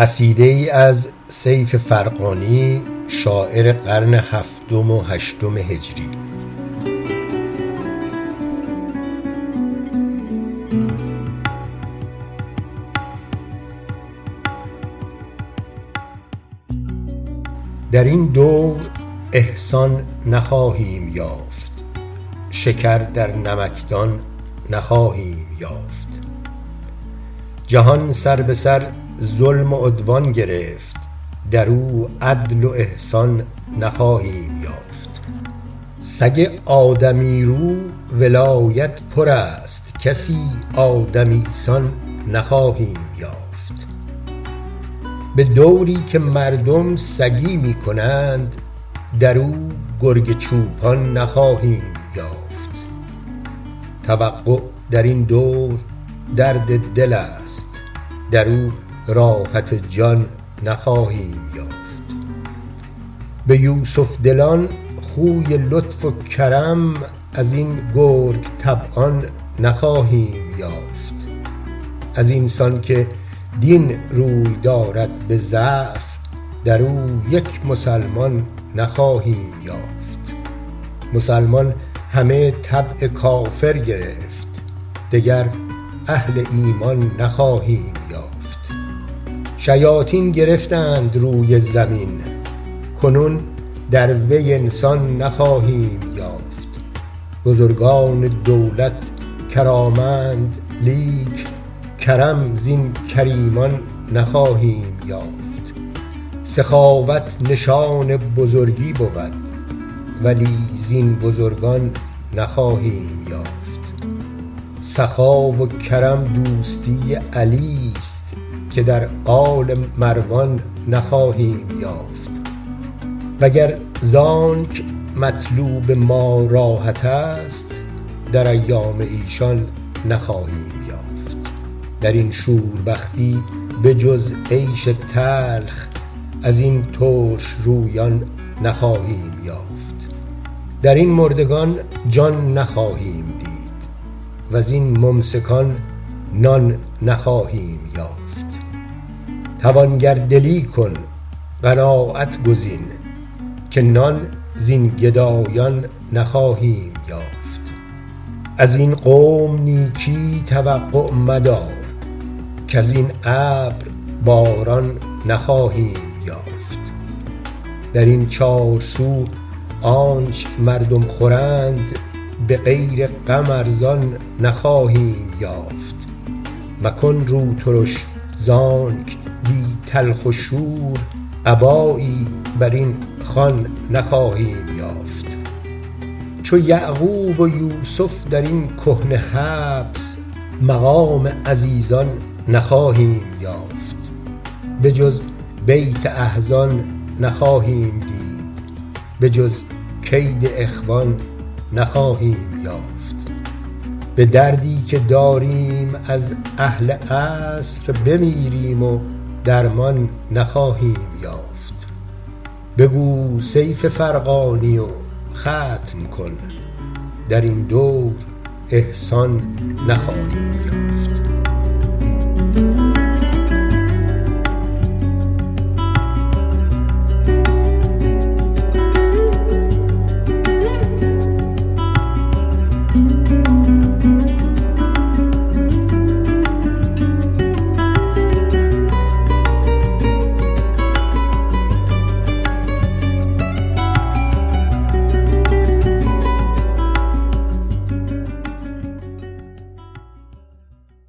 قصیده ای از سیف فرغانی شاعر قرن هفتم و هشتم هجری. در این دور احسان نخواهیم یافت شکر در نمکدان نخواهیم یافت. جهان سر به سر ظلم و عدوان گرفت. در او عدل و احسان نخواهیم یافت. سگ آدمی رو ولایت پر است. کسی آدمی سان نخواهیم یافت. به دوری که مردم سگی می کنند در او گرگ چوپان نخواهیم یافت. توقع در این دور درد دل است. در او راحت جان نخواهیم یافت. به یوسف دلان خوی لطف و کرم از این گرگ طبعان نخواهیم یافت. از این سان که دین روی دارد به ضعف در او یک مسلمان نخواهیم یافت. مسلمان همه طبع کافر گرفت دگر اهل ایمان نخواهیم شیاطین گرفتند روی زمین. کنون در وی انسان نخواهیم یافت. بزرگان دولت کرامند لیک کرم زین کریمان نخواهیم یافت. سخاوت نشان بزرگی بود ولی زین بزرگان نخواهیم یافت. سخا و کرم دوستی علی ست که در آل مروان نخواهیم یافت. وگر زانک مطلوب ما راحت است در ایام ایشان نخواهیم یافت. در این شوربختی به جز عیش تلخ از این ترش رویان نخواهیم یافت. در این مردگان جان نخواهیم دید وزین ممسکان نان نخواهیم یافت. توانگر دلی کن قناعت گزین که نان زین گدایان نخواهیم یافت. از این قوم نیکی توقع مدار کز این ابر باران نخواهیم یافت. در این چارسو آنچ مردم خورند به غیر غم ارزان نخواهیم یافت. مکن روترش زانک بی تلخ و شور ابایی بر این خوان نخواهیم یافت. چو یعقوب و یوسف در این کهنه حبس مقام عزیزان نخواهیم یافت. به جز بیت احزان نخواهیم دید. به جز کید اخوان نخواهیم یافت. به دردی که داریم از اهل عصر بمیریم و درمان نخواهیم یافت. بگو سیف فرغانی و ختم کن. در این دور احسان نخواهیم یافت.